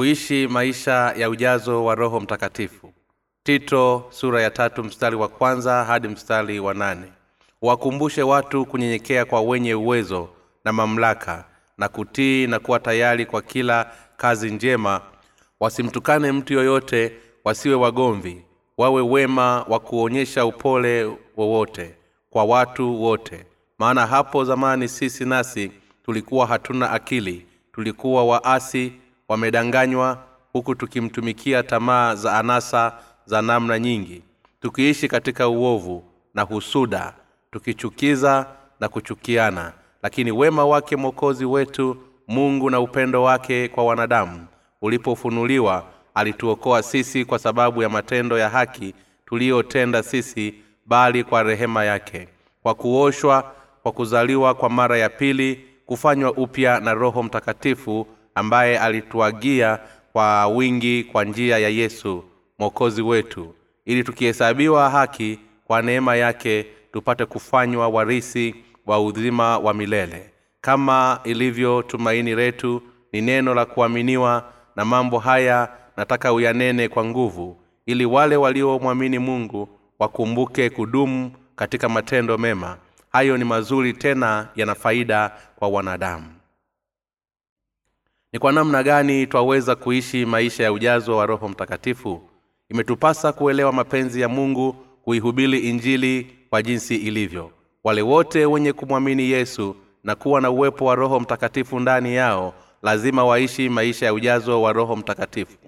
kuishi maisha ya ujazo wa roho mtakatifu. Tito sura ya tatu mstari wa kwanza hadi mstari wa nane. Wakumbushe watu kunyenyekea kwa wenye uwezo na mamlaka na kutii na kuwa tayari kwa kila kazi njema. Wasimtukane mtu yoyote wasiwe wagomvi wawe wema wa kuonyesha upole wowote kwa watu wote. Maana hapo zamani sisi nasi tulikuwa hatuna akili tulikuwa waasi wamedanganywa huku tukimtumikia tamaa za anasa za namna nyingi. Tukiishi katika uovu na husuda tukichukiza na kuchukiana. Lakini wema wake mwokozi wetu mungu na upendo wake kwa wanadamu ulipofunuliwa alituokoa sisi kwa sababu ya matendo ya haki tuliyotenda sisi bali kwa rehema yake. Kwa kuoshwa kwa kuzaliwa kwa mara ya pili kufanywa upya na roho mtakatifu ambaye alituagia kwa wingi kwa njia ya yesu mwokozi wetu ili tukihesabiwa haki kwa neema yake tupate kufanywa warisi wa uzima wa milele. Kama ilivyo tumaini letu ni neno la kuaminiwa na mambo haya nataka uyanene kwa nguvu ili wale waliomwamini mungu wakumbuke kudumu katika matendo mema. Hayo ni mazuri tena yana faida kwa wanadamu ni kwa namna gani twaweza kuishi maisha ya ujazo wa roho mtakatifu? Imetupasa kuelewa mapenzi ya mungu kuihubiri injili kwa jinsi ilivyo. Wale wote wenye kumwamini yesu na kuwa na uwepo wa roho mtakatifu ndani yao lazima waishi maisha ya ujazo wa roho mtakatifu.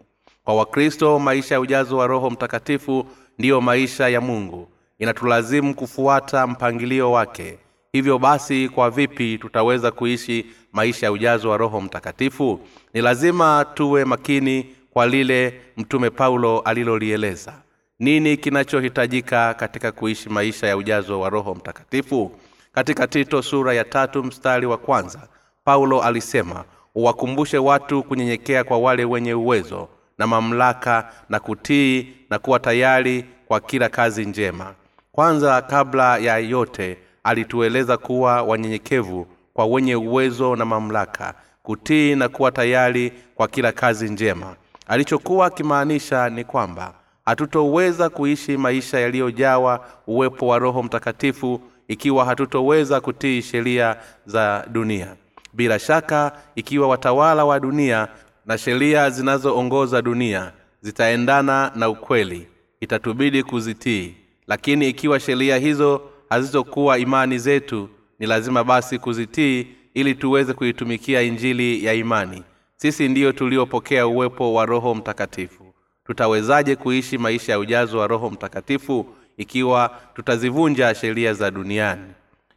Kwa wakristo maisha ya ujazo wa roho mtakatifu ndiyo maisha ya mungu. Inatulazimu kufuata mpangilio wake hivyo basi kwa vipi tutaweza kuishi maisha ya ujazo wa roho mtakatifu? Ni lazima tuwe makini kwa lile mtume paulo alilolieleza. Nini kinachohitajika katika kuishi maisha ya ujazo wa roho mtakatifu? Katika tito sura ya tatu mstari wa kwanza paulo alisema uwakumbushe watu kunyenyekea kwa wale wenye uwezo na mamlaka na kutii na kuwa tayari kwa kila kazi njema. Kwanza kabla ya yote alitueleza kuwa wanyenyekevu kwa wenye uwezo na mamlaka kutii na kuwa tayari kwa kila kazi njema. Alichokuwa akimaanisha ni kwamba hatutoweza kuishi maisha yaliyojawa uwepo wa roho mtakatifu ikiwa hatutoweza kutii sheria za dunia. Bila shaka ikiwa watawala wa dunia na sheria zinazoongoza dunia zitaendana na ukweli itatubidi kuzitii. Lakini ikiwa sheria hizo hazizokuwa imani zetu ni lazima basi kuzitii ili tuweze kuitumikia injili ya imani. Sisi ndiyo tuliopokea uwepo wa roho mtakatifu. Tutawezaje kuishi maisha ya ujazo wa roho mtakatifu ikiwa tutazivunja sheria za duniani?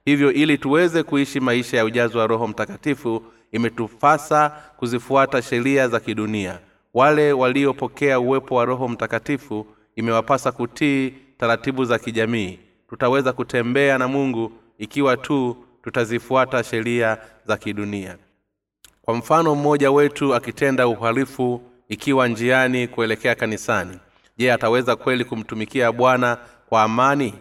Hivyo ili tuweze kuishi maisha ya ujazo wa roho mtakatifu imetupasa kuzifuata sheria za kidunia. Wale waliopokea uwepo wa roho mtakatifu imewapasa kutii taratibu za kijamii tutaweza kutembea na mungu ikiwa tu tutazifuata sheria za kidunia. Kwa mfano mmoja wetu akitenda uhalifu ikiwa njiani kuelekea kanisani je ataweza kweli kumtumikia bwana kwa amani?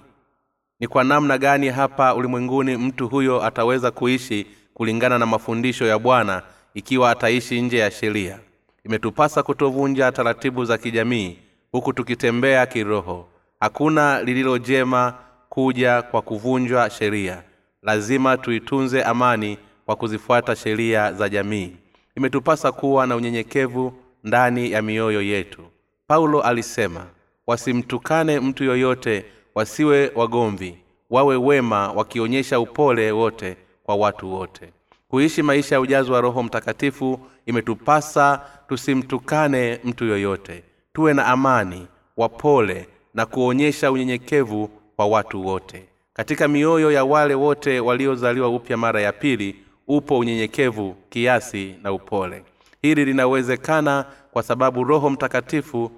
Ni kwa namna gani hapa ulimwenguni mtu huyo ataweza kuishi kulingana na mafundisho ya bwana ikiwa ataishi nje ya sheria? Imetupasa kutovunja taratibu za kijamii huku tukitembea kiroho. Hakuna lililojema kuja kwa kuvunjwa sheria. Lazima tuitunze amani kwa kuzifuata sheria za jamii. Imetupasa kuwa na unyenyekevu ndani ya mioyo yetu. Paulo alisema wasimtukane mtu yoyote wasiwe wagomvi. Wawe wema wakionyesha upole wote kwa watu wote. Kuishi maisha ya ujazo wa roho mtakatifu imetupasa tusimtukane mtu yoyote. Tuwe na amani wapole na kuonyesha unyenyekevu kwa watu wote. Katika mioyo ya wale wote waliozaliwa upya mara ya pili upo unyenyekevu kiasi na upole. Hili linawezekana kwa sababu roho mtakatifu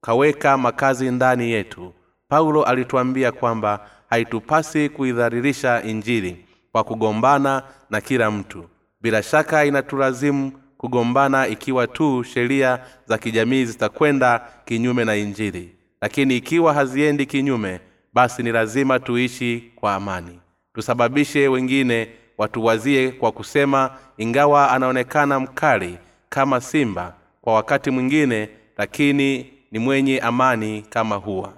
kaweka makazi ndani yetu. Paulo alituambia kwamba haitupasi kuidharirisha injili kwa kugombana na kila mtu. Bila shaka inatulazimu kugombana ikiwa tu sheria za kijamii zitakwenda kinyume na injili. Lakini ikiwa haziendi kinyume basi ni lazima tuishi kwa amani. Tusababishe wengine watuwazie kwa kusema ingawa anaonekana mkali kama simba kwa wakati mwingine lakini ni mwenye amani kama huwa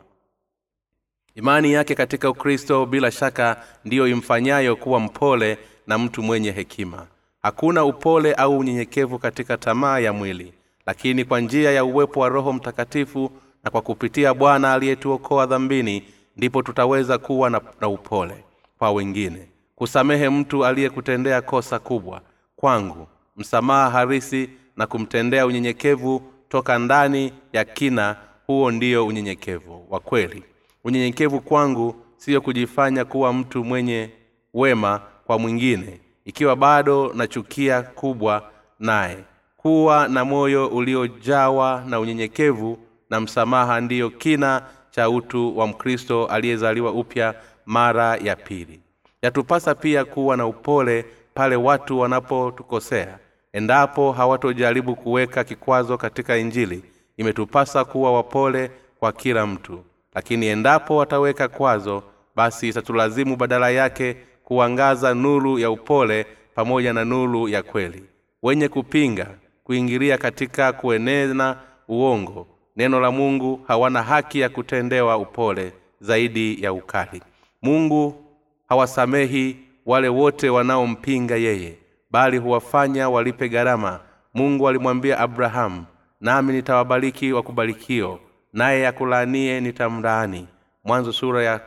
imani yake katika ukristo bila shaka ndiyo imfanyayo kuwa mpole na mtu mwenye hekima. Hakuna upole au unyenyekevu katika tamaa ya mwili lakini kwa njia ya uwepo wa roho mtakatifu na kwa kupitia bwana aliyetuokoa dhambini ndipo tutaweza kuwa na, na upole kwa wengine. Kusamehe mtu aliyekutendea kosa kubwa kwangu msamaha harisi na kumtendea unyenyekevu toka ndani ya kina huo ndio unyenyekevu wa kweli. Unyenyekevu kwangu siyo kujifanya kuwa mtu mwenye wema kwa mwingine ikiwa bado nachukia kubwa naye. Kuwa na moyo uliojawa na unyenyekevu na msamaha ndiyo kina cha utu wa mkristo aliyezaliwa upya mara ya pili. Yatupasa pia kuwa na upole pale watu wanapotukosea. Endapo hawatojaribu kuweka kikwazo katika injili imetupasa kuwa wapole kwa kila mtu. Lakini endapo wataweka kwazo basi itatulazimu badala yake kuangaza nuru ya upole pamoja na nuru ya kweli. Wenye kupinga kuingilia katika kuenena uongo neno la mungu hawana haki ya kutendewa upole zaidi ya ukali. Mungu hawasamehi wale wote wanaompinga yeye bali huwafanya walipe gharama. Mungu alimwambia abrahamu nami nitawabariki wakubarikio naye akulaanie nitamlaani. Mwanzo sura ya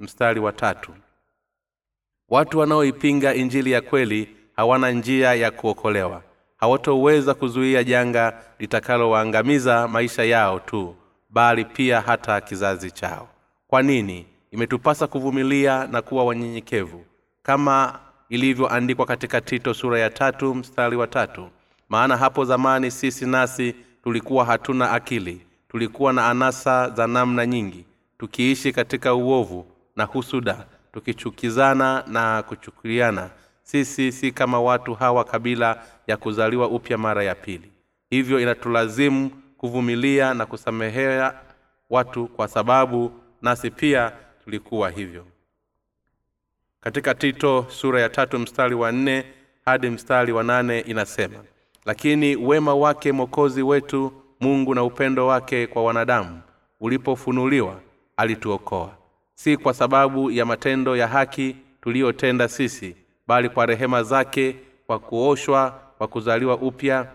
mstari wa tatu. Watu wanaoipinga injili ya kweli hawana njia ya kuokolewa hawatoweza kuzuia janga litakalowaangamiza maisha yao tu bali pia hata kizazi chao. Kwa nini? Imetupasa kuvumilia na kuwa wanyenyekevu kama ilivyoandikwa katika tito sura ya tatu mstari wa tatu. Maana hapo zamani sisi nasi tulikuwa hatuna akili tulikuwa na anasa za namna nyingi tukiishi katika uovu na husuda tukichukizana na kuchukuliana sisi si kama watu hawa kabila ya kuzaliwa upya mara ya pili. Hivyo inatulazimu kuvumilia na kusamehea watu kwa sababu nasi pia tulikuwa hivyo. Katika tito sura ya tatu mstari wa nne hadi mstari wa nane inasema lakini wema wake mwokozi wetu mungu na upendo wake kwa wanadamu ulipofunuliwa alituokoa. Si kwa sababu ya matendo ya haki tuliyotenda sisi bali kwa rehema zake kwa kuoshwa kwa kuzaliwa upya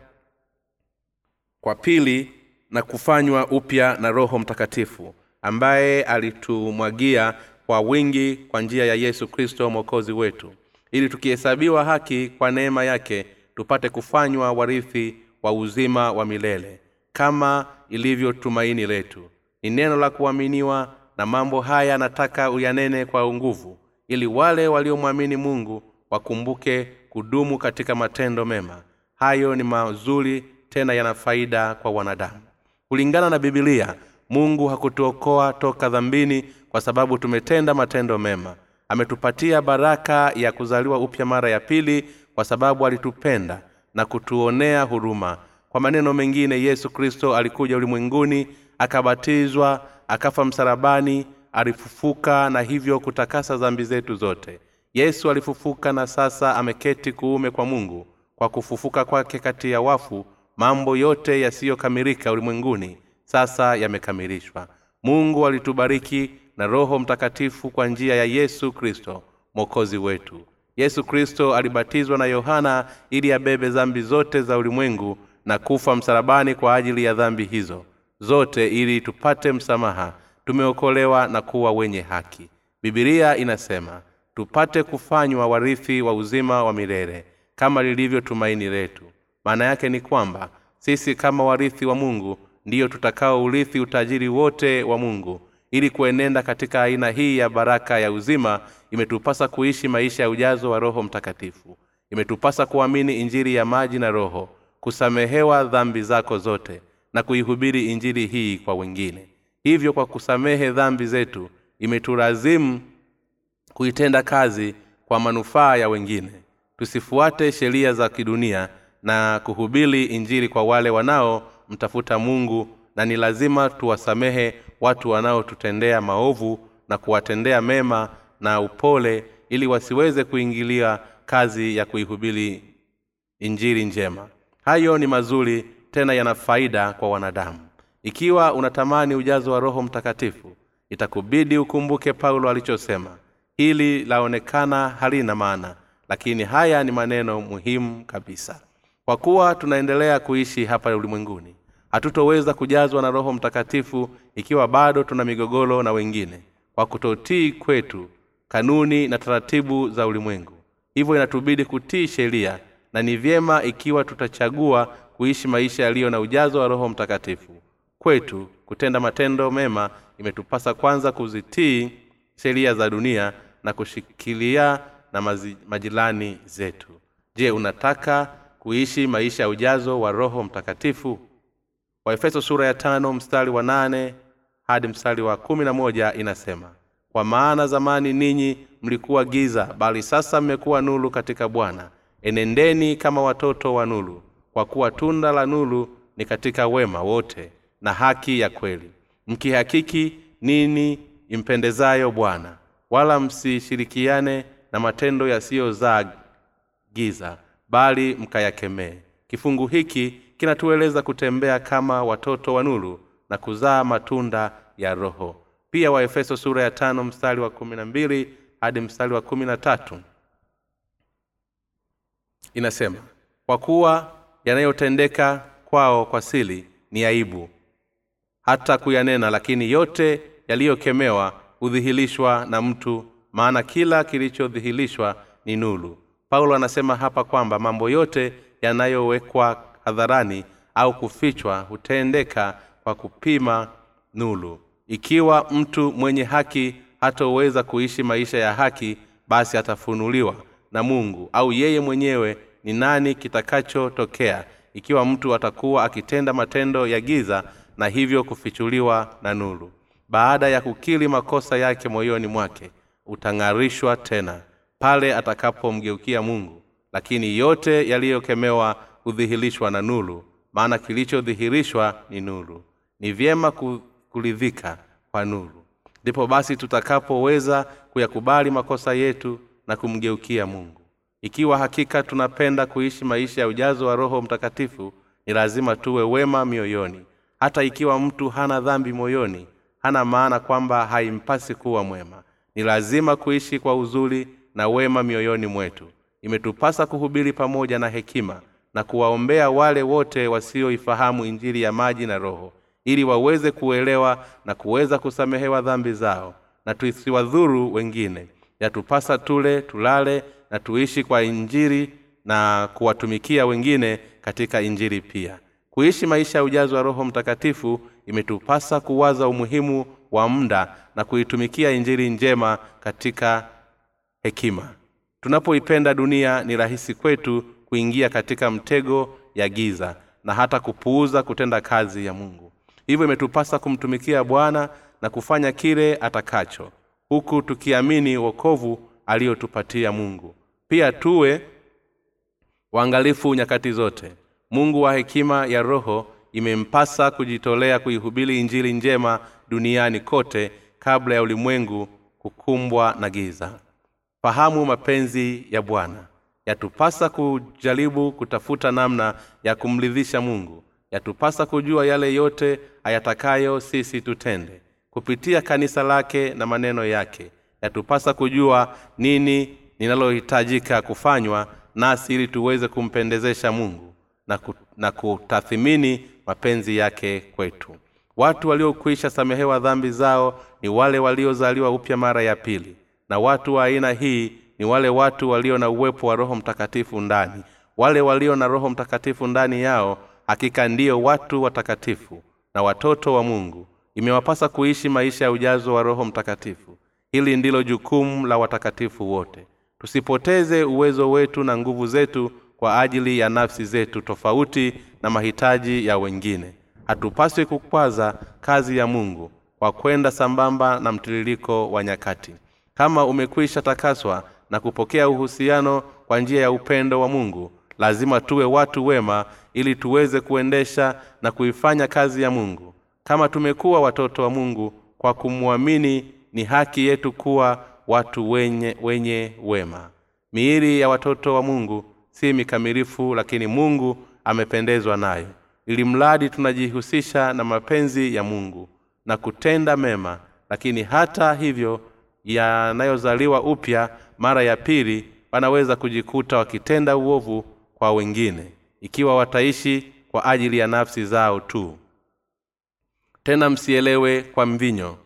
kwa pili na kufanywa upya na roho mtakatifu ambaye alitumwagia kwa wingi kwa njia ya yesu kristo mwokozi wetu ili tukihesabiwa haki kwa neema yake tupate kufanywa warithi wa uzima wa milele kama ilivyo tumaini letu. Ni neno la kuaminiwa na mambo haya nataka uyanene kwa nguvu ili wale waliomwamini mungu wakumbuke kudumu katika matendo mema. Hayo ni mazuri tena yana faida kwa wanadamu. Kulingana na bibilia mungu hakutuokoa toka dhambini kwa sababu tumetenda matendo mema. Ametupatia baraka ya kuzaliwa upya mara ya pili kwa sababu alitupenda na kutuonea huruma. Kwa maneno mengine yesu kristo alikuja ulimwenguni akabatizwa akafa msalabani alifufuka na hivyo kutakasa dhambi zetu zote yesu alifufuka na sasa ameketi kuume kwa mungu kwa kufufuka kwake kati ya wafu mambo yote yasiyokamilika ulimwenguni sasa yamekamilishwa. Mungu alitubariki na roho mtakatifu kwa njia ya yesu kristo mwokozi wetu. Yesu kristo alibatizwa na yohana ili abebe dhambi zote za ulimwengu na kufa msalabani kwa ajili ya dhambi hizo. Zote ili tupate msamaha tumeokolewa na kuwa wenye haki. Bibilia inasema tupate kufanywa warithi wa uzima wa milele kama lilivyo tumaini letu. Maana yake ni kwamba sisi kama warithi wa mungu ndiyo tutakao urithi utajiri wote wa mungu. Ili kuenenda katika aina hii ya baraka ya uzima imetupasa kuishi maisha ya ujazo wa roho mtakatifu. Imetupasa kuamini injiri ya maji na roho kusamehewa dhambi zako zote na kuihubiri injili hii kwa wengine. Hivyo kwa kusamehe dhambi zetu imetulazimu kuitenda kazi kwa manufaa ya wengine. Tusifuate sheria za kidunia na kuhubiri injili kwa wale wanaomtafuta mungu na ni lazima tuwasamehe watu wanaotutendea maovu na kuwatendea mema na upole ili wasiweze kuingilia kazi ya kuihubiri injili njema. Hayo ni mazuri tena yana faida kwa wanadamu. Ikiwa unatamani ujazo wa roho mtakatifu itakubidi ukumbuke paulo alichosema hili laonekana halina maana lakini haya ni maneno muhimu kabisa. Kwa kuwa tunaendelea kuishi hapa ulimwenguni hatutoweza kujazwa na roho mtakatifu ikiwa bado tuna migogoro na wengine. Kwa kutotii kwetu kanuni na taratibu za ulimwengu hivyo inatubidi kutii sheria na ni vyema ikiwa tutachagua kuishi maisha yaliyo na ujazo wa roho mtakatifu. Kwetu kutenda matendo mema imetupasa kwanza kuzitii sheria za dunia na kushikilia na mazi, majirani zetu. Je unataka kuishi maisha ya ujazo wa roho mtakatifu? Waefeso sura ya tano mstari wa nane hadi mstari wa kumi na moja inasema kwa maana zamani ninyi mlikuwa giza bali sasa mmekuwa nulu katika bwana. Enendeni kama watoto wa nulu kwa kuwa tunda la nulu ni katika wema wote na haki ya kweli. Mkihakiki nini impendezayo bwana wala msishirikiane na matendo yasiyozaa giza bali mkayakemee. Kifungu hiki kinatueleza kutembea kama watoto wa nuru na kuzaa matunda ya roho. Pia waefeso sura ya tano mstari wa kumi na mbili hadi mstari wa kumi na tatu. Inasema kwa kuwa yanayotendeka kwao kwa sili ni aibu hata kuyanena lakini yote yaliyokemewa hudhihirishwa na mtu maana kila kilichodhihirishwa ni nulu paulo anasema hapa kwamba mambo yote yanayowekwa hadharani au kufichwa hutendeka kwa kupima nulu ikiwa mtu mwenye haki hatoweza kuishi maisha ya haki basi atafunuliwa na mungu au yeye mwenyewe ni nani kitakachotokea. Ikiwa mtu atakuwa akitenda matendo ya giza na hivyo kufichuliwa na nuru baada ya kukili makosa yake moyoni mwake utang'arishwa tena pale atakapomgeukia mungu. Lakini yote yaliyokemewa hudhihirishwa na nuru maana kilichodhihirishwa ni nuru. Ni vyema kuridhika kwa nuru. Ndipo basi tutakapoweza kuyakubali makosa yetu na kumgeukia mungu. Ikiwa hakika tunapenda kuishi maisha ya ujazo wa roho mtakatifu ni lazima tuwe wema mioyoni. Hata ikiwa mtu hana dhambi moyoni hana maana kwamba haimpasi kuwa mwema. Ni lazima kuishi kwa uzuri na wema mioyoni mwetu. Imetupasa kuhubiri pamoja na hekima na kuwaombea wale wote wasioifahamu injili ya maji na roho ili waweze kuelewa na kuweza kusamehewa dhambi zao na tusiwadhuru wengine. Yatupasa tule tulale na tuishi kwa injili na kuwatumikia wengine katika injili pia. Kuishi maisha ya ujazo wa roho mtakatifu imetupasa kuwaza umuhimu wa muda na kuitumikia injili njema katika hekima. Tunapoipenda dunia ni rahisi kwetu kuingia katika mtego ya giza na hata kupuuza kutenda kazi ya mungu. Hivyo imetupasa kumtumikia bwana na kufanya kile atakacho huku tukiamini wokovu aliyotupatia mungu. Pia tuwe waangalifu nyakati zote. Mungu wa hekima ya roho imempasa kujitolea kuihubiri injili njema duniani kote kabla ya ulimwengu kukumbwa na giza. Fahamu mapenzi ya bwana. Yatupasa kujaribu kutafuta namna ya kumridhisha mungu. Yatupasa kujua yale yote ayatakayo sisi tutende. Kupitia kanisa lake na maneno yake. Yatupasa kujua nini linalohitajika kufanywa nasi ili tuweze kumpendezesha mungu na, ku, na kutathimini mapenzi yake kwetu. Watu waliokwisha samehewa dhambi zao ni wale waliozaliwa upya mara ya pili na watu wa aina hii ni wale watu walio na uwepo wa roho mtakatifu ndani. Wale walio na roho mtakatifu ndani yao hakika ndiyo watu watakatifu na watoto wa mungu. Imewapasa kuishi maisha ya ujazo wa roho mtakatifu. Hili ndilo jukumu la watakatifu wote. Tusipoteze uwezo wetu na nguvu zetu kwa ajili ya nafsi zetu tofauti na mahitaji ya wengine. Hatupaswi kukwaza kazi ya mungu kwa kwenda sambamba na mtiririko wa nyakati. Kama umekwisha takaswa na kupokea uhusiano kwa njia ya upendo wa mungu lazima tuwe watu wema ili tuweze kuendesha na kuifanya kazi ya mungu. Kama tumekuwa watoto wa mungu kwa kumwamini ni haki yetu kuwa watu wenye, wenye wema. Miili ya watoto wa mungu si mikamilifu lakini mungu amependezwa nayo ili mradi tunajihusisha na mapenzi ya mungu na kutenda mema lakini hata hivyo yanayozaliwa upya mara ya pili wanaweza kujikuta wakitenda uovu kwa wengine ikiwa wataishi kwa ajili ya nafsi zao tu. Tena msielewe kwa mvinyo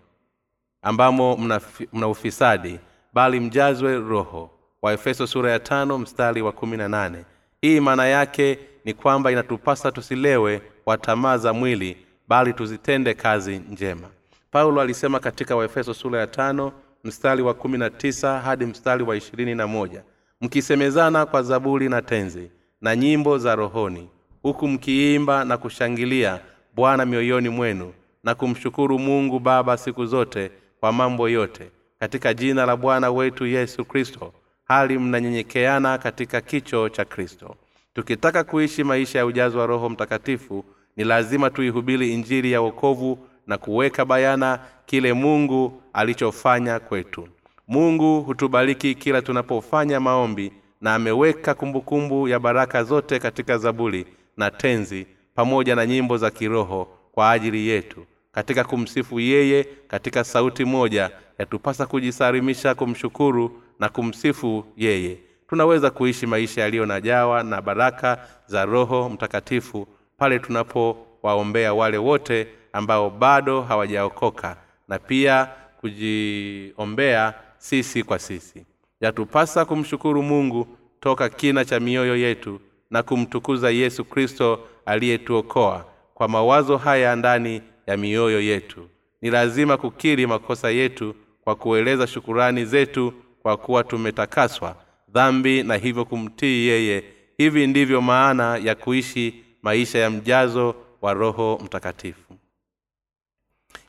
ambamo mna, mna ufisadi bali mjazwe roho waefeso sura ya tano mstari wa nane. Hii maana yake ni kwamba inatupasa tusilewe wa tamaa za mwili bali tuzitende kazi njema. Paulo alisema katika waefeso sura ya tano mstari wa tisa hadi mstari wa moja mkisemezana kwa zaburi na tenzi na nyimbo za rohoni huku mkiimba na kushangilia bwana mioyoni mwenu na kumshukuru mungu baba siku zote kwa mambo yote katika jina la bwana wetu yesu kristo hali mnanyenyekeana katika kicho cha kristo. Tukitaka kuishi maisha ya ujazo wa roho mtakatifu ni lazima tuihubiri injili ya wokovu na kuweka bayana kile mungu alichofanya kwetu. Mungu hutubariki kila tunapofanya maombi na ameweka kumbukumbu ya baraka zote katika zaburi na tenzi pamoja na nyimbo za kiroho kwa ajili yetu. Katika kumsifu yeye katika sauti moja yatupasa kujisalimisha kumshukuru na kumsifu yeye. Tunaweza kuishi maisha yaliyo na jawa na baraka za roho mtakatifu pale tunapowaombea wale wote ambao bado hawajaokoka na pia kujiombea sisi kwa sisi. Yatupasa kumshukuru mungu toka kina cha mioyo yetu na kumtukuza yesu kristo aliyetuokoa kwa mawazo haya ndani ya mioyo yetu. Ni lazima kukiri makosa yetu kwa kueleza shukurani zetu kwa kuwa tumetakaswa dhambi na hivyo kumtii yeye. Hivi ndivyo maana ya kuishi maisha ya mjazo wa roho mtakatifu.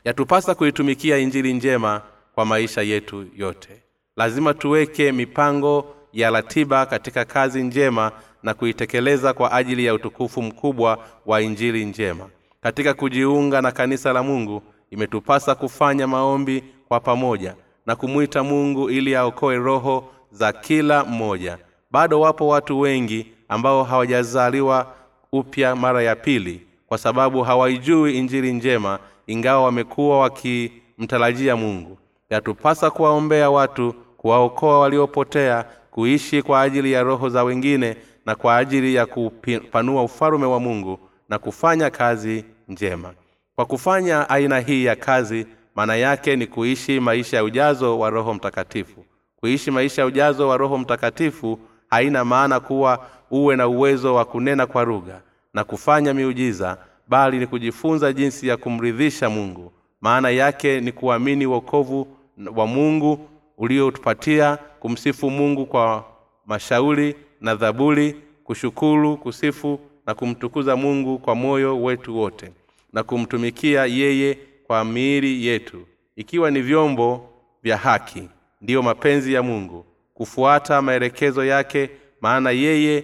Yatupasa kuitumikia injili njema kwa maisha yetu yote. Lazima tuweke mipango ya ratiba katika kazi njema na kuitekeleza kwa ajili ya utukufu mkubwa wa injili njema. Katika kujiunga na kanisa la mungu imetupasa kufanya maombi kwa pamoja na kumwita mungu ili aokoe roho za kila mmoja. Bado wapo watu wengi ambao hawajazaliwa upya mara ya pili kwa sababu hawaijui injili njema ingawa wamekuwa wakimtarajia mungu. Yatupasa kuwaombea watu kuwaokoa waliopotea kuishi kwa ajili ya roho za wengine na kwa ajili ya kupanua ufalume wa mungu na kufanya kazi njema. Kwa kufanya aina hii ya kazi maana yake ni kuishi maisha ya ujazo wa roho mtakatifu. Kuishi maisha ya ujazo wa roho mtakatifu haina maana kuwa uwe na uwezo wa kunena kwa lugha na kufanya miujiza bali ni kujifunza jinsi ya kumridhisha mungu. Maana yake ni kuamini wokovu wa mungu uliotupatia kumsifu mungu kwa mashauri na dhaburi kushukuru kusifu na kumtukuza mungu kwa moyo wetu wote na kumtumikia yeye kwa miili yetu ikiwa ni vyombo vya haki ndiyo mapenzi ya mungu kufuata maelekezo yake maana yeye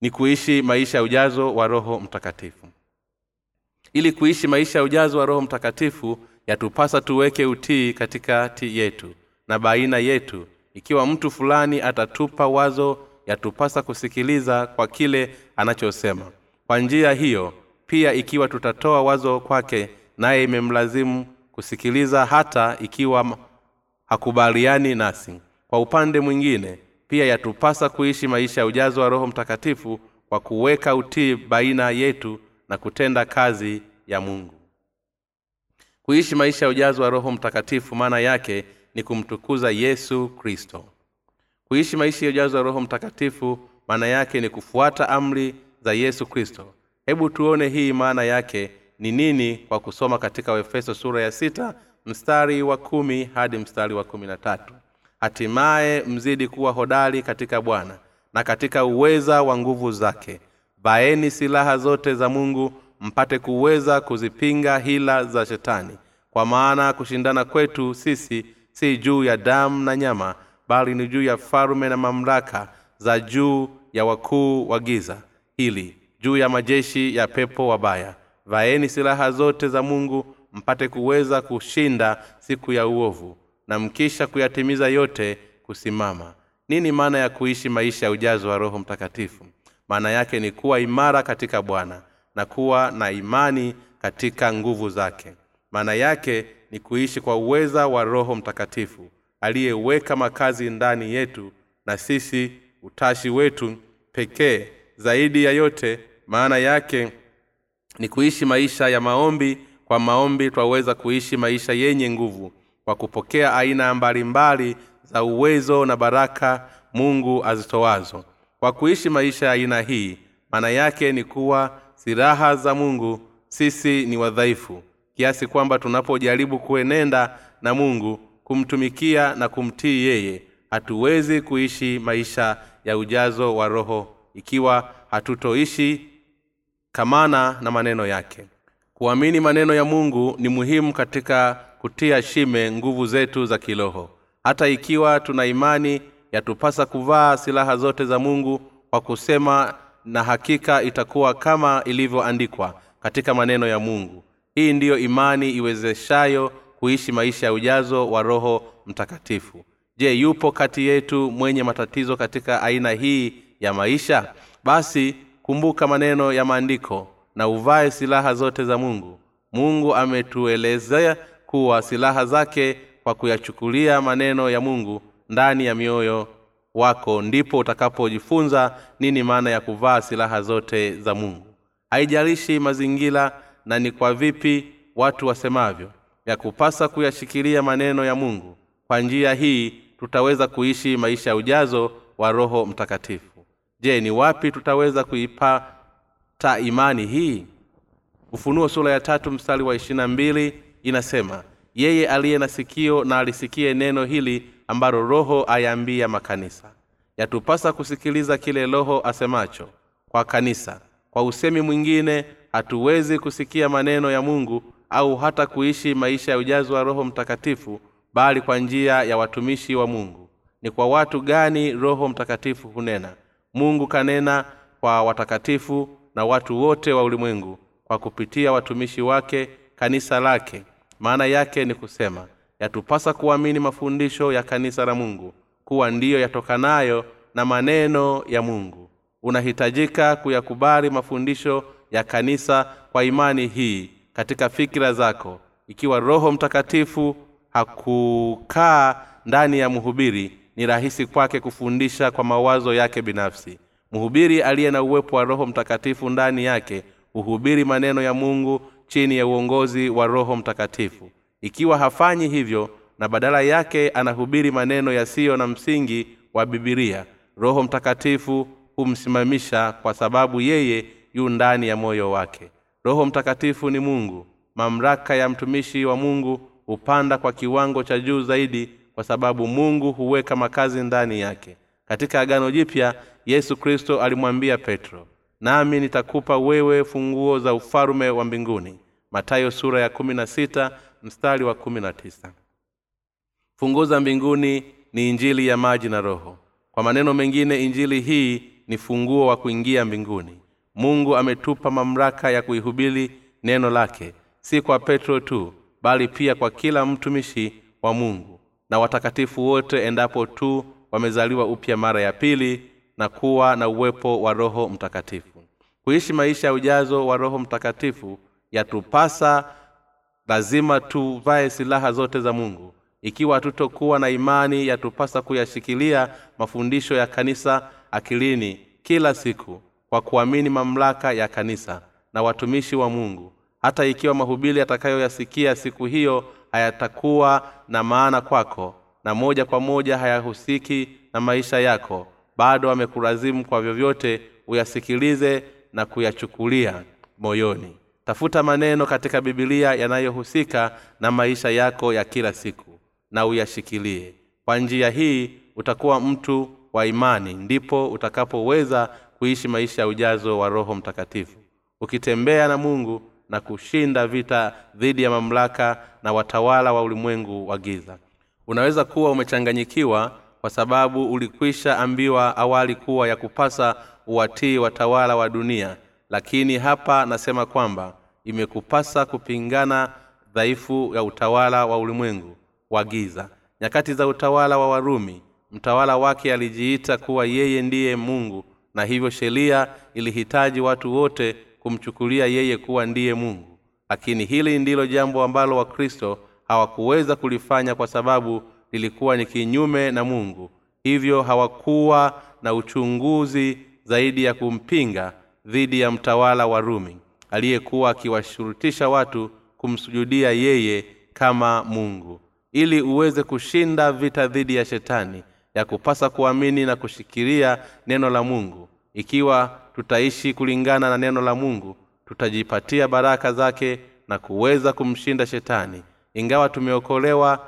ni kuishi maisha ya ujazo wa roho mtakatifu. Ili kuishi maisha ya ujazo wa roho mtakatifu yatupasa tuweke utii katikati yetu na baina yetu. Ikiwa mtu fulani atatupa wazo yatupasa kusikiliza kwa kile anachosema. Kwa njia hiyo pia ikiwa tutatoa wazo kwake naye imemlazimu kusikiliza hata ikiwa hakubaliani nasi. Kwa upande mwingine pia yatupasa kuishi maisha ya ujazo wa roho mtakatifu kwa kuweka utii baina yetu na kutenda kazi ya mungu. Kuishi maisha ya ujazo wa roho mtakatifu maana yake ni kumtukuza yesu kristo. Kuishi maisha ya ujazo wa roho mtakatifu maana yake ni kufuata amri za yesu kristo. Hebu tuone hii maana yake ni nini kwa kusoma katika waefeso sura ya sita mstari wa kumi hadi mstari wa kumi na tatu? Hatimaye mzidi kuwa hodari katika bwana na katika uweza wa nguvu zake. Vaeni silaha zote za mungu mpate kuweza kuzipinga hila za shetani. Kwa maana kushindana kwetu sisi si juu ya damu na nyama bali ni juu ya falume na mamlaka za juu ya wakuu wa giza. Hili juu ya majeshi ya pepo wabaya vaeni silaha zote za mungu mpate kuweza kushinda siku ya uovu na mkisha kuyatimiza yote kusimama. Nini maana ya kuishi maisha ya ujazo wa roho mtakatifu? Maana yake ni kuwa imara katika bwana na kuwa na imani katika nguvu zake. Maana yake ni kuishi kwa uweza wa roho mtakatifu aliyeweka makazi ndani yetu na sisi utashi wetu pekee zaidi ya yote. Maana yake ni kuishi maisha ya maombi. Kwa maombi twaweza kuishi maisha yenye nguvu kwa kupokea aina mbalimbali za uwezo na baraka mungu azitowazo kwa kuishi maisha ya aina hii maana yake ni kuwa silaha za mungu sisi ni wadhaifu. Kiasi kwamba tunapojaribu kuenenda na mungu kumtumikia na kumtii yeye hatuwezi kuishi maisha ya ujazo wa roho ikiwa hatutoishi kamana na maneno yake. Kuamini maneno ya mungu ni muhimu katika kutia shime nguvu zetu za kiroho. Hata ikiwa tuna imani yatupasa kuvaa silaha zote za mungu kwa kusema na hakika itakuwa kama ilivyoandikwa katika maneno ya mungu. Hii ndiyo imani iwezeshayo kuishi maisha ya ujazo wa roho mtakatifu. Je yupo kati yetu mwenye matatizo katika aina hii ya maisha? Basi kumbuka maneno ya maandiko na uvae silaha zote za mungu. Mungu ametuelezea kuwa silaha zake kwa kuyachukulia maneno ya mungu ndani ya mioyo wako ndipo utakapojifunza nini maana ya kuvaa silaha zote za mungu. Haijalishi mazingira na ni kwa vipi watu wasemavyo ya kupasa kuyashikilia maneno ya mungu. Kwa njia hii tutaweza kuishi maisha ya ujazo wa roho mtakatifu je ni wapi tutaweza kuipata imani hii? Ufunuo sura ya tatu mstari wa ishirina mbili inasema yeye aliye na sikio na alisikie neno hili ambalo roho ayaambia makanisa. Yatupasa kusikiliza kile roho asemacho kwa kanisa. Kwa usemi mwingine hatuwezi kusikia maneno ya mungu au hata kuishi maisha ya ujazo wa roho mtakatifu bali kwa njia ya watumishi wa mungu. Ni kwa watu gani roho mtakatifu hunena mungu kanena kwa watakatifu na watu wote wa ulimwengu kwa kupitia watumishi wake kanisa lake. Maana yake ni kusema yatupasa kuamini mafundisho ya kanisa la mungu kuwa ndiyo yatokanayo na maneno ya mungu. Unahitajika kuyakubali mafundisho ya kanisa kwa imani hii katika fikira zako. Ikiwa roho mtakatifu hakukaa ndani ya mhubiri ni rahisi kwake kufundisha kwa mawazo yake binafsi. Mhubiri aliye na uwepo wa roho mtakatifu ndani yake huhubiri maneno ya mungu chini ya uongozi wa roho mtakatifu. Ikiwa hafanyi hivyo na badala yake anahubiri maneno yasiyo na msingi wa bibilia roho mtakatifu humsimamisha kwa sababu yeye yu ndani ya moyo wake. Roho mtakatifu ni mungu. Mamlaka ya mtumishi wa mungu hupanda kwa kiwango cha juu zaidi kwa sababu mungu huweka makazi ndani yake. Katika agano jipya yesu kristo alimwambia petro nami nitakupa wewe funguo za ufalume wa mbinguni. Matayo sura ya kumi mstari wa kumi funguo za mbinguni ni injili ya maji na roho. Kwa maneno mengine injili hii ni funguo wa kuingia mbinguni. Mungu ametupa mamlaka ya kuihubiri neno lake si kwa petro tu bali pia kwa kila mtumishi wa mungu na watakatifu wote endapo tu wamezaliwa upya mara ya pili na kuwa na uwepo wa roho mtakatifu. Kuishi maisha ya ujazo wa roho mtakatifu yatupasa lazima tuvae silaha zote za mungu. Ikiwa hatutokuwa na imani yatupasa kuyashikilia mafundisho ya kanisa akilini kila siku kwa kuamini mamlaka ya kanisa na watumishi wa mungu. Hata ikiwa mahubiri yatakayoyasikia siku hiyo hayatakuwa na maana kwako na moja kwa moja hayahusiki na maisha yako. Bado amekulazimu kwa vyovyote uyasikilize na kuyachukulia moyoni. Tafuta maneno katika bibilia yanayohusika na maisha yako ya kila siku na uyashikilie. Kwa njia hii utakuwa mtu wa imani ndipo utakapoweza kuishi maisha ya ujazo wa roho mtakatifu. Ukitembea na mungu na kushinda vita dhidi ya mamlaka na watawala wa ulimwengu wa giza. Unaweza kuwa umechanganyikiwa kwa sababu ulikwisha ambiwa awali kuwa ya kupasa uwatii watawala wa dunia lakini hapa nasema kwamba imekupasa kupingana dhaifu ya utawala wa ulimwengu wa giza. Nyakati za utawala wa warumi mtawala wake alijiita kuwa yeye ndiye mungu na hivyo sheria ilihitaji watu wote kumchukulia yeye kuwa ndiye mungu. Lakini hili ndilo jambo ambalo wakristo hawakuweza kulifanya kwa sababu lilikuwa ni kinyume na mungu. Hivyo hawakuwa na uchunguzi zaidi ya kumpinga dhidi ya mtawala wa rumi aliyekuwa akiwashurutisha watu kumsujudia yeye kama mungu. Ili uweze kushinda vita dhidi ya shetani ya kupasa kuamini na kushikilia neno la mungu ikiwa tutaishi kulingana na neno la mungu tutajipatia baraka zake na kuweza kumshinda shetani. Ingawa tumeokolewa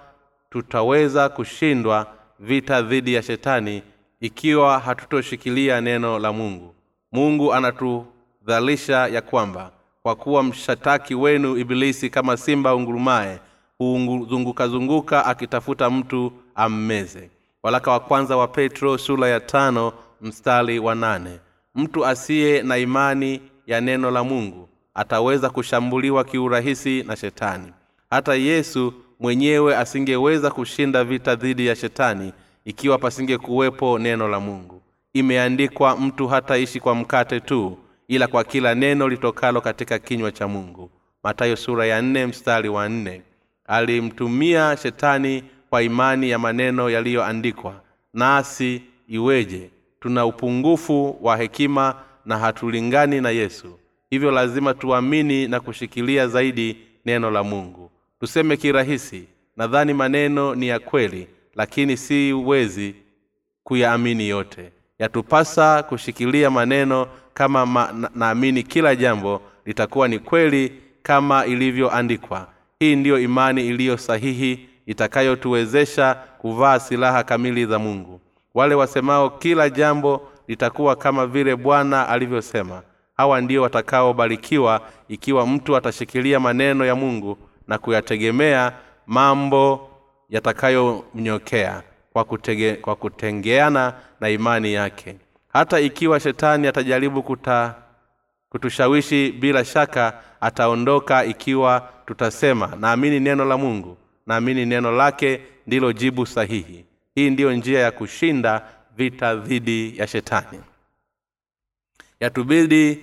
tutaweza kushindwa vita dhidi ya shetani ikiwa hatutoshikilia neno la mungu. Mungu anatudhalisha ya kwamba kwa kuwa mshataki wenu ibilisi kama simba ungurumaye huzungukazunguka akitafuta mtu ammeze. Walaka wa kwanza wa petro sula ya tano mstari wa nane. Mtu asiye na imani ya neno la mungu ataweza kushambuliwa kiurahisi na shetani. Hata yesu mwenyewe asingeweza kushinda vita dhidi ya shetani ikiwa pasingekuwepo neno la mungu. Imeandikwa mtu hataishi kwa mkate tu ila kwa kila neno litokalo katika kinywa cha mungu. Matayo sura ya nne mstari wa nne. Alimtumia shetani kwa imani ya maneno yaliyoandikwa nasi iweje tuna upungufu wa hekima na hatulingani na yesu. Hivyo lazima tuamini na kushikilia zaidi neno la mungu. Tuseme kirahisi nadhani maneno ni ya kweli lakini siwezi kuyaamini yote. Yatupasa kushikilia maneno kama ma, naamini kila jambo litakuwa ni kweli kama ilivyoandikwa. Hii ndiyo imani iliyo sahihi itakayotuwezesha kuvaa silaha kamili za mungu wale wasemao kila jambo litakuwa kama vile bwana alivyosema. Hawa ndio watakaobarikiwa ikiwa mtu atashikilia maneno ya mungu na kuyategemea mambo yatakayomnyokea kwa, kwa kutengeana na imani yake. Hata ikiwa shetani atajaribu kuta, kutushawishi bila shaka ataondoka ikiwa tutasema naamini neno la mungu naamini neno lake ndilo jibu sahihi hii ndiyo njia ya kushinda vita dhidi ya shetani. Yatubidi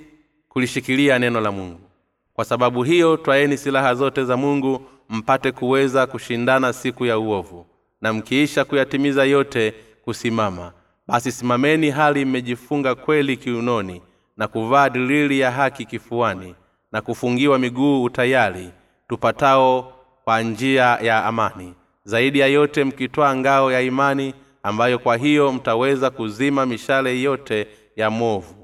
kulishikilia neno la mungu. Kwa sababu hiyo twaeni silaha zote za mungu mpate kuweza kushindana siku ya uovu. Na mkiisha kuyatimiza yote kusimama. Basi simameni hali mmejifunga kweli kiunoni na kuvaa dilili ya haki kifuani na kufungiwa miguu utayari tupatao kwa njia ya amani zaidi ya yote mkitwaa ngao ya imani ambayo kwa hiyo mtaweza kuzima mishale yote ya movu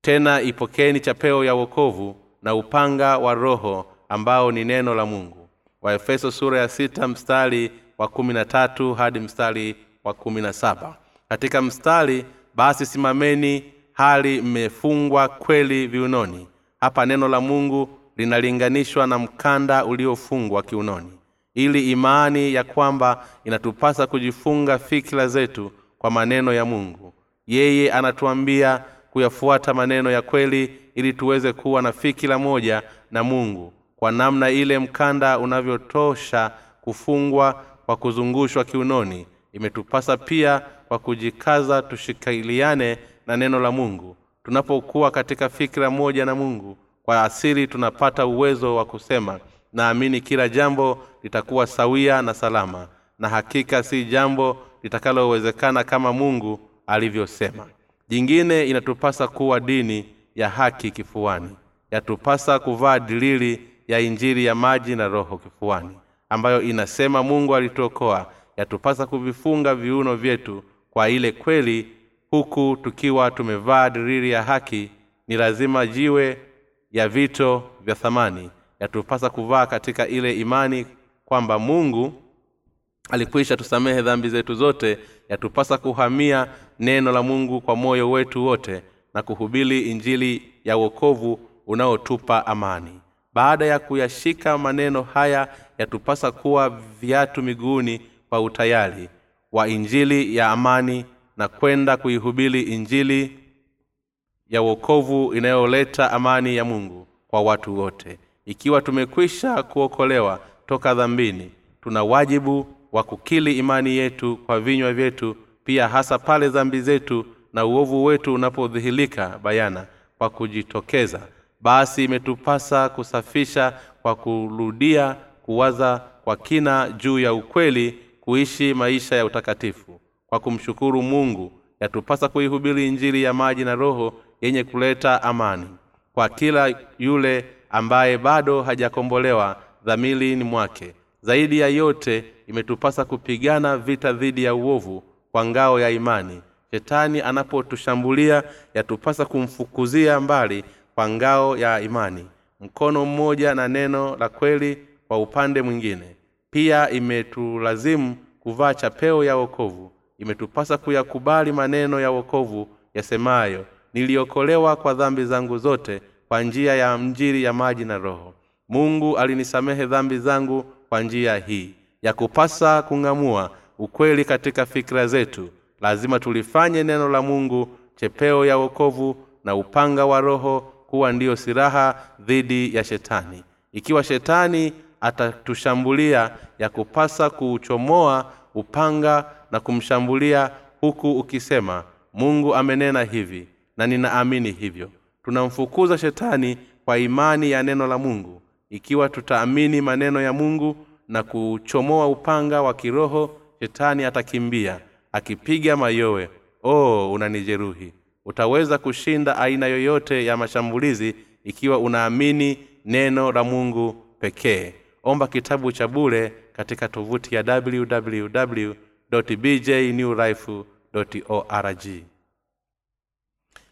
tena ipokeni chapeo ya wokovu na upanga wa roho ambao ni neno la mungu. Waefeso sura ya sita mstari wa kumi na tatu hadi mstari wa kumi na saba. Katika mstari basi simameni hali mmefungwa kweli viunoni. Hapa neno la mungu linalinganishwa na mkanda uliofungwa kiunoni ili imani ya kwamba inatupasa kujifunga fikira zetu kwa maneno ya mungu. Yeye anatuambia kuyafuata maneno ya kweli ili tuweze kuwa na fikira moja na mungu. Kwa namna ile mkanda unavyotosha kufungwa kwa kuzungushwa kiunoni imetupasa pia kwa kujikaza tushikiliane na neno la mungu. Tunapokuwa katika fikira moja na mungu kwa asili tunapata uwezo wa kusema naamini kila jambo litakuwa sawia na salama na hakika si jambo litakalowezekana kama mungu alivyosema. Jingine inatupasa kuwa dini ya haki kifuani yatupasa kuvaa dilili ya injiri ya maji na roho kifuani ambayo inasema mungu alituokoa. Yatupasa kuvifunga viuno vyetu kwa ile kweli huku tukiwa tumevaa diriri ya haki ni lazima jiwe ya vito vya thamani yatupasa kuvaa katika ile imani kwamba mungu alikwisha tusamehe dhambi zetu zote yatupasa kuhamia neno la mungu kwa moyo wetu wote na kuhubiri injili ya uokovu unaotupa amani. Baada ya kuyashika maneno haya yatupasa kuwa viatu miguuni kwa utayari wa injili ya amani na kwenda kuihubiri injili ya uokovu inayoleta amani ya mungu kwa watu wote ikiwa tumekwisha kuokolewa toka dhambini tuna wajibu wa kukili imani yetu kwa vinywa vyetu pia hasa pale dhambi zetu na uovu wetu unapodhihirika bayana kwa kujitokeza. Basi imetupasa kusafisha kwa kurudia kuwaza kwa kina juu ya ukweli kuishi maisha ya utakatifu. Kwa kumshukuru mungu yatupasa kuihubiri injili ya maji na roho yenye kuleta amani kwa kila yule ambaye bado hajakombolewa dhamilini mwake. Zaidi ya yote imetupasa kupigana vita dhidi ya uovu kwa ngao ya imani. Shetani anapotushambulia yatupasa kumfukuzia mbali kwa ngao ya imani. Mkono mmoja na neno la kweli kwa upande mwingine. Pia imetulazimu kuvaa chapeo ya wokovu. Imetupasa kuyakubali maneno ya wokovu yasemayo niliokolewa kwa dhambi zangu zote kwa njia ya mjiri ya maji na roho. Mungu alinisamehe dhambi zangu kwa njia hii ya kupasa kung'amua ukweli katika fikira zetu. Lazima tulifanye neno la mungu chepeo ya wokovu na upanga wa roho kuwa ndiyo siraha dhidi ya shetani. Ikiwa shetani atatushambulia ya kupasa kuuchomoa upanga na kumshambulia huku ukisema mungu amenena hivi na ninaamini hivyo tunamfukuza shetani kwa imani ya neno la mungu. Ikiwa tutaamini maneno ya mungu na kuchomoa upanga wa kiroho shetani atakimbia akipiga mayowe. Oh unanijeruhi. Utaweza kushinda aina yoyote ya mashambulizi ikiwa unaamini neno la mungu pekee. Omba kitabu cha bule katika tovuti ya www bjnewlife org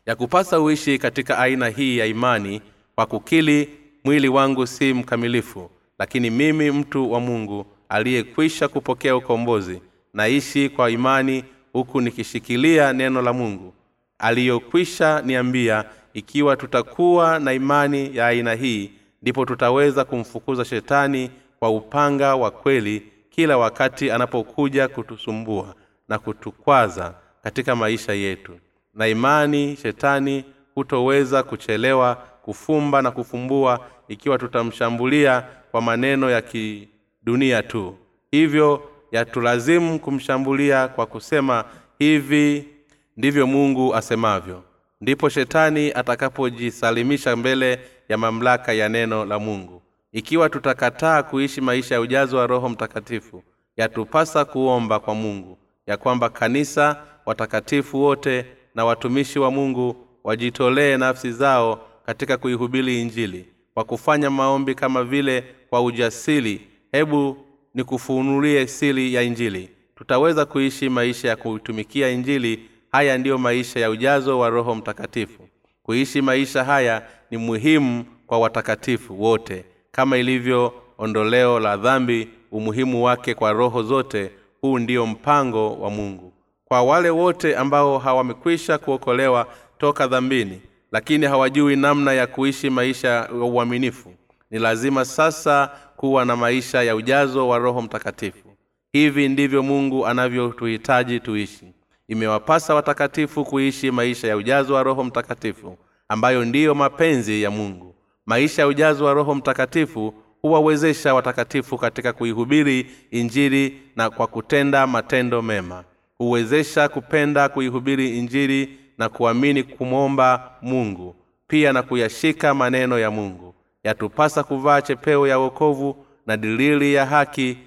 ya kupasa uishi katika aina hii ya imani kwa kukili mwili wangu si mkamilifu lakini mimi mtu wa mungu aliyekwisha kupokea ukombozi naishi kwa imani huku nikishikilia neno la mungu aliyokwisha niambia ikiwa tutakuwa na imani ya aina hii ndipo tutaweza kumfukuza shetani kwa upanga wa kweli kila wakati anapokuja kutusumbua na kutukwaza katika maisha yetu na imani shetani hutoweza kuchelewa kufumba na kufumbua ikiwa tutamshambulia kwa maneno ya kidunia tu. Hivyo yatulazimu kumshambulia kwa kusema hivi ndivyo mungu asemavyo. Ndipo shetani atakapojisalimisha mbele ya mamlaka ya neno la mungu. Ikiwa tutakataa kuishi maisha ya ujazo wa roho mtakatifu yatupasa kuomba kwa mungu ya kwamba kanisa watakatifu wote na watumishi wa mungu wajitolee nafsi zao katika kuihubiri injili kwa kufanya maombi kama vile kwa ujasiri. Hebu nikufunulie siri ya injili. Tutaweza kuishi maisha ya kuitumikia injili. Haya ndiyo maisha ya ujazo wa roho mtakatifu. Kuishi maisha haya ni muhimu kwa watakatifu wote kama ilivyo ondoleo la dhambi umuhimu wake kwa roho zote. Huu ndiyo mpango wa mungu kwa wale wote ambao hawamekwisha kuokolewa toka dhambini lakini hawajui namna ya kuishi maisha ya uaminifu. Ni lazima sasa kuwa na maisha ya ujazo wa roho mtakatifu. Hivi ndivyo mungu anavyotuhitaji tuishi. Imewapasa watakatifu kuishi maisha ya ujazo wa roho mtakatifu ambayo ndiyo mapenzi ya mungu. Maisha ya ujazo wa roho mtakatifu huwawezesha watakatifu katika kuihubiri injili na kwa kutenda matendo mema huwezesha kupenda kuihubiri injili na kuamini kumwomba mungu pia na kuyashika maneno ya mungu. Yatupasa kuvaa chepeo ya wokovu na dilili ya haki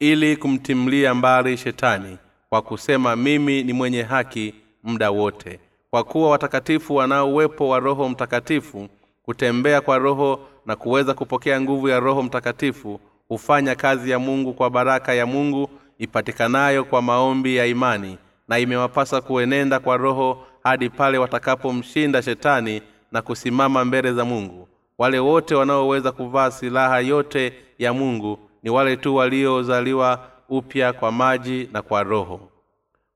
ili kumtimlia mbali shetani kwa kusema mimi ni mwenye haki muda wote. Kwa kuwa watakatifu wanao uwepo wa roho mtakatifu kutembea kwa roho na kuweza kupokea nguvu ya roho mtakatifu hufanya kazi ya mungu kwa baraka ya mungu ipatikanayo kwa maombi ya imani na imewapasa kuenenda kwa roho hadi pale watakapomshinda shetani na kusimama mbele za mungu. Wale wote wanaoweza kuvaa silaha yote ya mungu ni wale tu waliozaliwa upya kwa maji na kwa roho.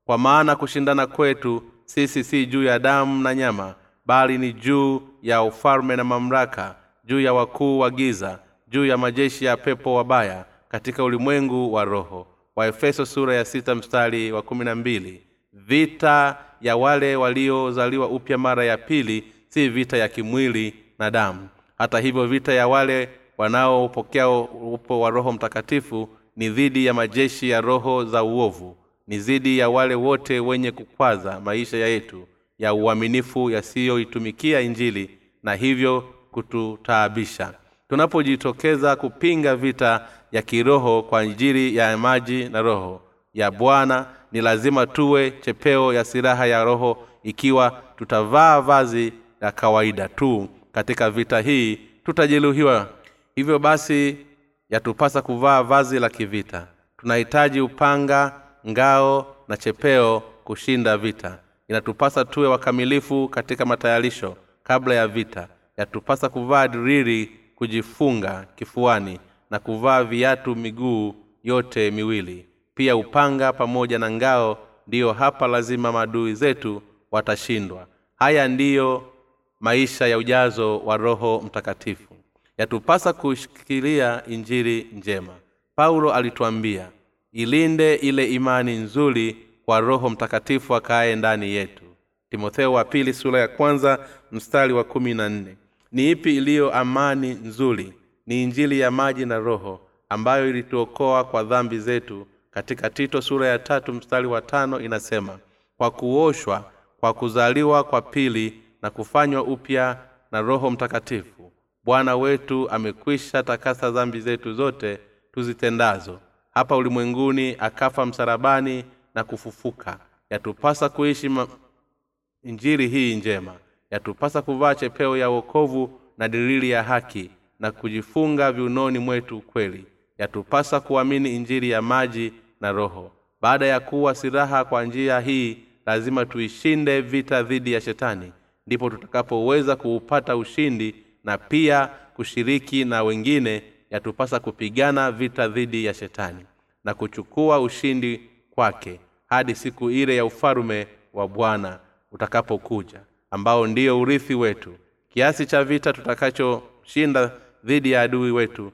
Kwa maana kushindana kwetu sisi si juu ya damu na nyama bali ni juu ya ufalme na mamlaka juu ya wakuu wa giza juu ya majeshi ya pepo wabaya katika ulimwengu wa roho waefeso sura ya sita mstari wa kumi na mbili. Vita ya wale waliozaliwa upya mara ya pili si vita ya kimwili na damu. Hata hivyo vita ya wale wanaopokea upo wa roho mtakatifu ni dhidi ya majeshi ya roho za uovu ni dhidi ya wale wote wenye kukwaza maisha yetu ya uaminifu yasiyoitumikia injili na hivyo kututaabisha. Tunapojitokeza kupinga vita ya kiroho kwa njiri ya maji na roho. Ya bwana ni lazima tuwe chepeo ya silaha ya roho ikiwa tutavaa vazi la kawaida tu. Katika vita hii tutajeruhiwa. Hivyo basi yatupasa kuvaa vazi la kivita. Tunahitaji upanga ngao na chepeo kushinda vita. Inatupasa tuwe wakamilifu katika matayarisho. Kabla ya vita yatupasa kuvaa diriri kujifunga kifuani na kuvaa viatu miguu yote miwili. Pia upanga pamoja na ngao ndiyo hapa lazima maadui zetu watashindwa. Haya ndiyo maisha ya ujazo wa roho mtakatifu. Yatupasa kushikilia injiri njema. Paulo alituambia ilinde ile imani nzuri kwa roho mtakatifu akaye ndani yetu. Timotheo wa pili sura ya kwanza mstari wa kumi na nne. Ni ipi iliyo amani nzuri ni injili ya maji na roho ambayo ilituokoa kwa dhambi zetu katika tito sura ya tatu mstari wa tano inasema kwa kuoshwa kwa kuzaliwa kwa pili na kufanywa upya na roho mtakatifu bwana wetu amekwisha takasa dhambi zetu zote tuzitendazo hapa ulimwenguni akafa msarabani na kufufuka. Yatupasa kuishi ma... injili hii njema. Yatupasa kuvaa chepeo ya wokovu na dilili ya haki na kujifunga viunoni mwetu kweli. Yatupasa kuamini injili ya maji na roho. Baada ya kuwa silaha kwa njia hii lazima tuishinde vita dhidi ya shetani. Ndipo tutakapoweza kuupata ushindi na pia kushiriki na wengine yatupasa kupigana vita dhidi ya shetani na kuchukua ushindi kwake hadi siku ile ya ufalume wa bwana utakapokuja ambao ndiyo urithi wetu. Kiasi cha vita tutakachoshinda dhidi ya adui wetu.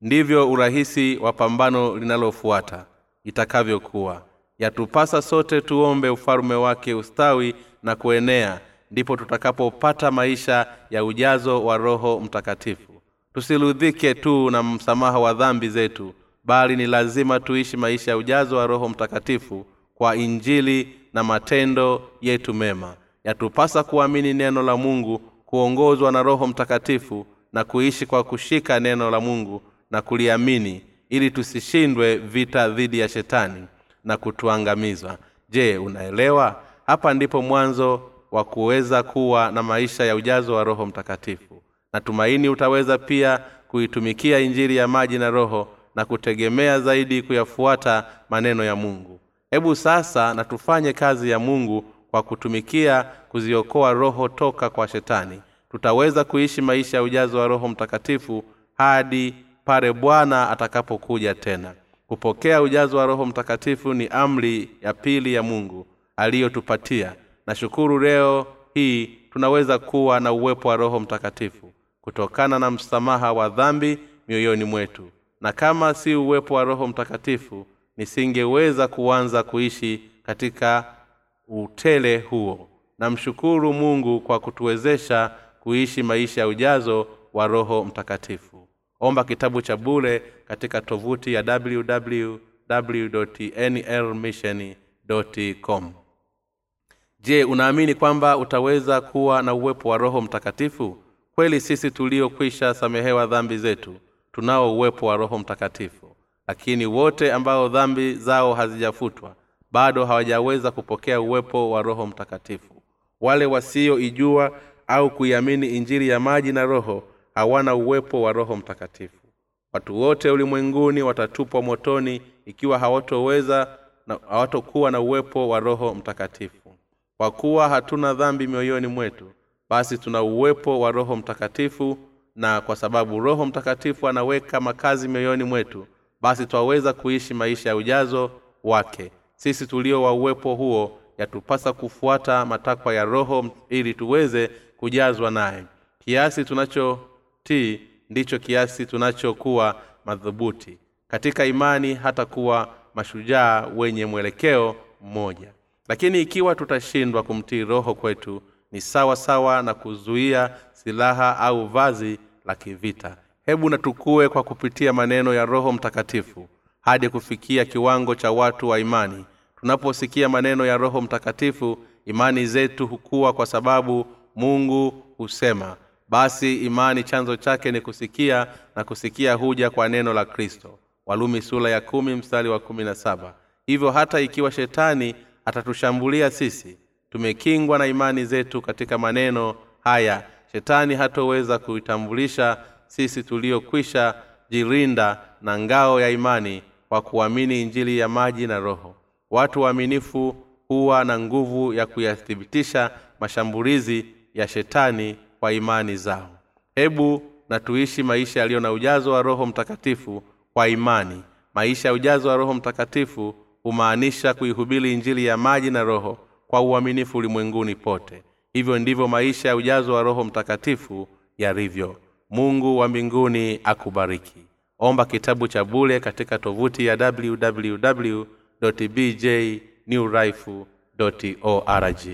Ndivyo urahisi wa pambano linalofuata itakavyokuwa. Yatupasa sote tuombe ufalume wake ustawi na kuenea ndipo tutakapopata maisha ya ujazo wa roho mtakatifu. Tusiludhike tu na msamaha wa dhambi zetu bali ni lazima tuishi maisha ya ujazo wa roho mtakatifu kwa injili na matendo yetu mema. Yatupasa kuamini neno la mungu kuongozwa na roho mtakatifu na kuishi kwa kushika neno la mungu na kuliamini ili tusishindwe vita dhidi ya shetani na kutuangamizwa je unaelewa? Hapa ndipo mwanzo wa kuweza kuwa na maisha ya ujazo wa roho mtakatifu. Natumaini utaweza pia kuitumikia injili ya maji na roho na kutegemea zaidi kuyafuata maneno ya mungu. Hebu sasa na tufanye kazi ya mungu kwa kutumikia kuziokoa roho toka kwa shetani tutaweza kuishi maisha ya ujazo wa roho mtakatifu hadi pale bwana atakapokuja tena. Kupokea ujazo wa roho mtakatifu ni amri ya pili ya mungu aliyotupatia. Na shukuru leo hii tunaweza kuwa na uwepo wa roho mtakatifu kutokana na msamaha wa dhambi mioyoni mwetu. Na kama si uwepo wa roho mtakatifu nisingeweza kuanza kuishi katika utele huo. Namshukuru mungu kwa kutuwezesha kuishi maisha ya ujazo wa roho mtakatifu. Omba kitabu cha bule katika tovuti ya wwwnlmission.com je unaamini kwamba utaweza kuwa na uwepo wa roho mtakatifu? Kweli sisi tuliokwisha samehewa dhambi zetu tunao uwepo wa roho mtakatifu. Lakini wote ambao dhambi zao hazijafutwa bado hawajaweza kupokea uwepo wa roho mtakatifu. Wale wasioijua au kuiamini injili ya maji na roho hawana uwepo wa roho mtakatifu. Watu wote ulimwenguni watatupwa motoni ikiwa hawatoweza na hawatokuwa na uwepo wa roho mtakatifu. Kwa kuwa hatuna dhambi mioyoni mwetu basi tuna uwepo wa roho mtakatifu na kwa sababu roho mtakatifu anaweka makazi mioyoni mwetu basi twaweza kuishi maisha ya ujazo wake. Sisi tulio wa uwepo huo yatupasa kufuata matakwa ya roho ili tuweze kujazwa naye. Kiasi tunachotii ndicho kiasi tunachokuwa madhubuti. Katika imani hata kuwa mashujaa wenye mwelekeo mmoja. Lakini ikiwa tutashindwa kumtii roho kwetu ni sawa sawa na kuzuia silaha au vazi la kivita. Hebu natukue kwa kupitia maneno ya roho mtakatifu hadi kufikia kiwango cha watu wa imani. Tunaposikia maneno ya roho mtakatifu imani zetu hukuwa kwa sababu mungu husema. Basi imani chanzo chake ni kusikia na kusikia huja kwa neno la kristo. Walumi sula ya kumi mstari wa kumi na saba. Hivyo hata ikiwa shetani atatushambulia sisi tumekingwa na imani zetu katika maneno haya. Shetani hatoweza kuitambulisha sisi tuliokwisha jirinda na ngao ya imani kwa kuamini injili ya maji na roho. Watu waaminifu huwa na nguvu ya kuyathibitisha mashambulizi ya shetani kwa imani zao. Hebu na tuishi maisha yaliyo na ujazo wa roho mtakatifu kwa imani. Maisha ya ujazo wa roho mtakatifu humaanisha kuihubiri injili ya maji na roho kwa uaminifu ulimwenguni pote. Hivyo ndivyo maisha ya ujazo wa roho mtakatifu yalivyo. Mungu wa mbinguni akubariki. Omba kitabu cha bule katika tovuti ya www bj new org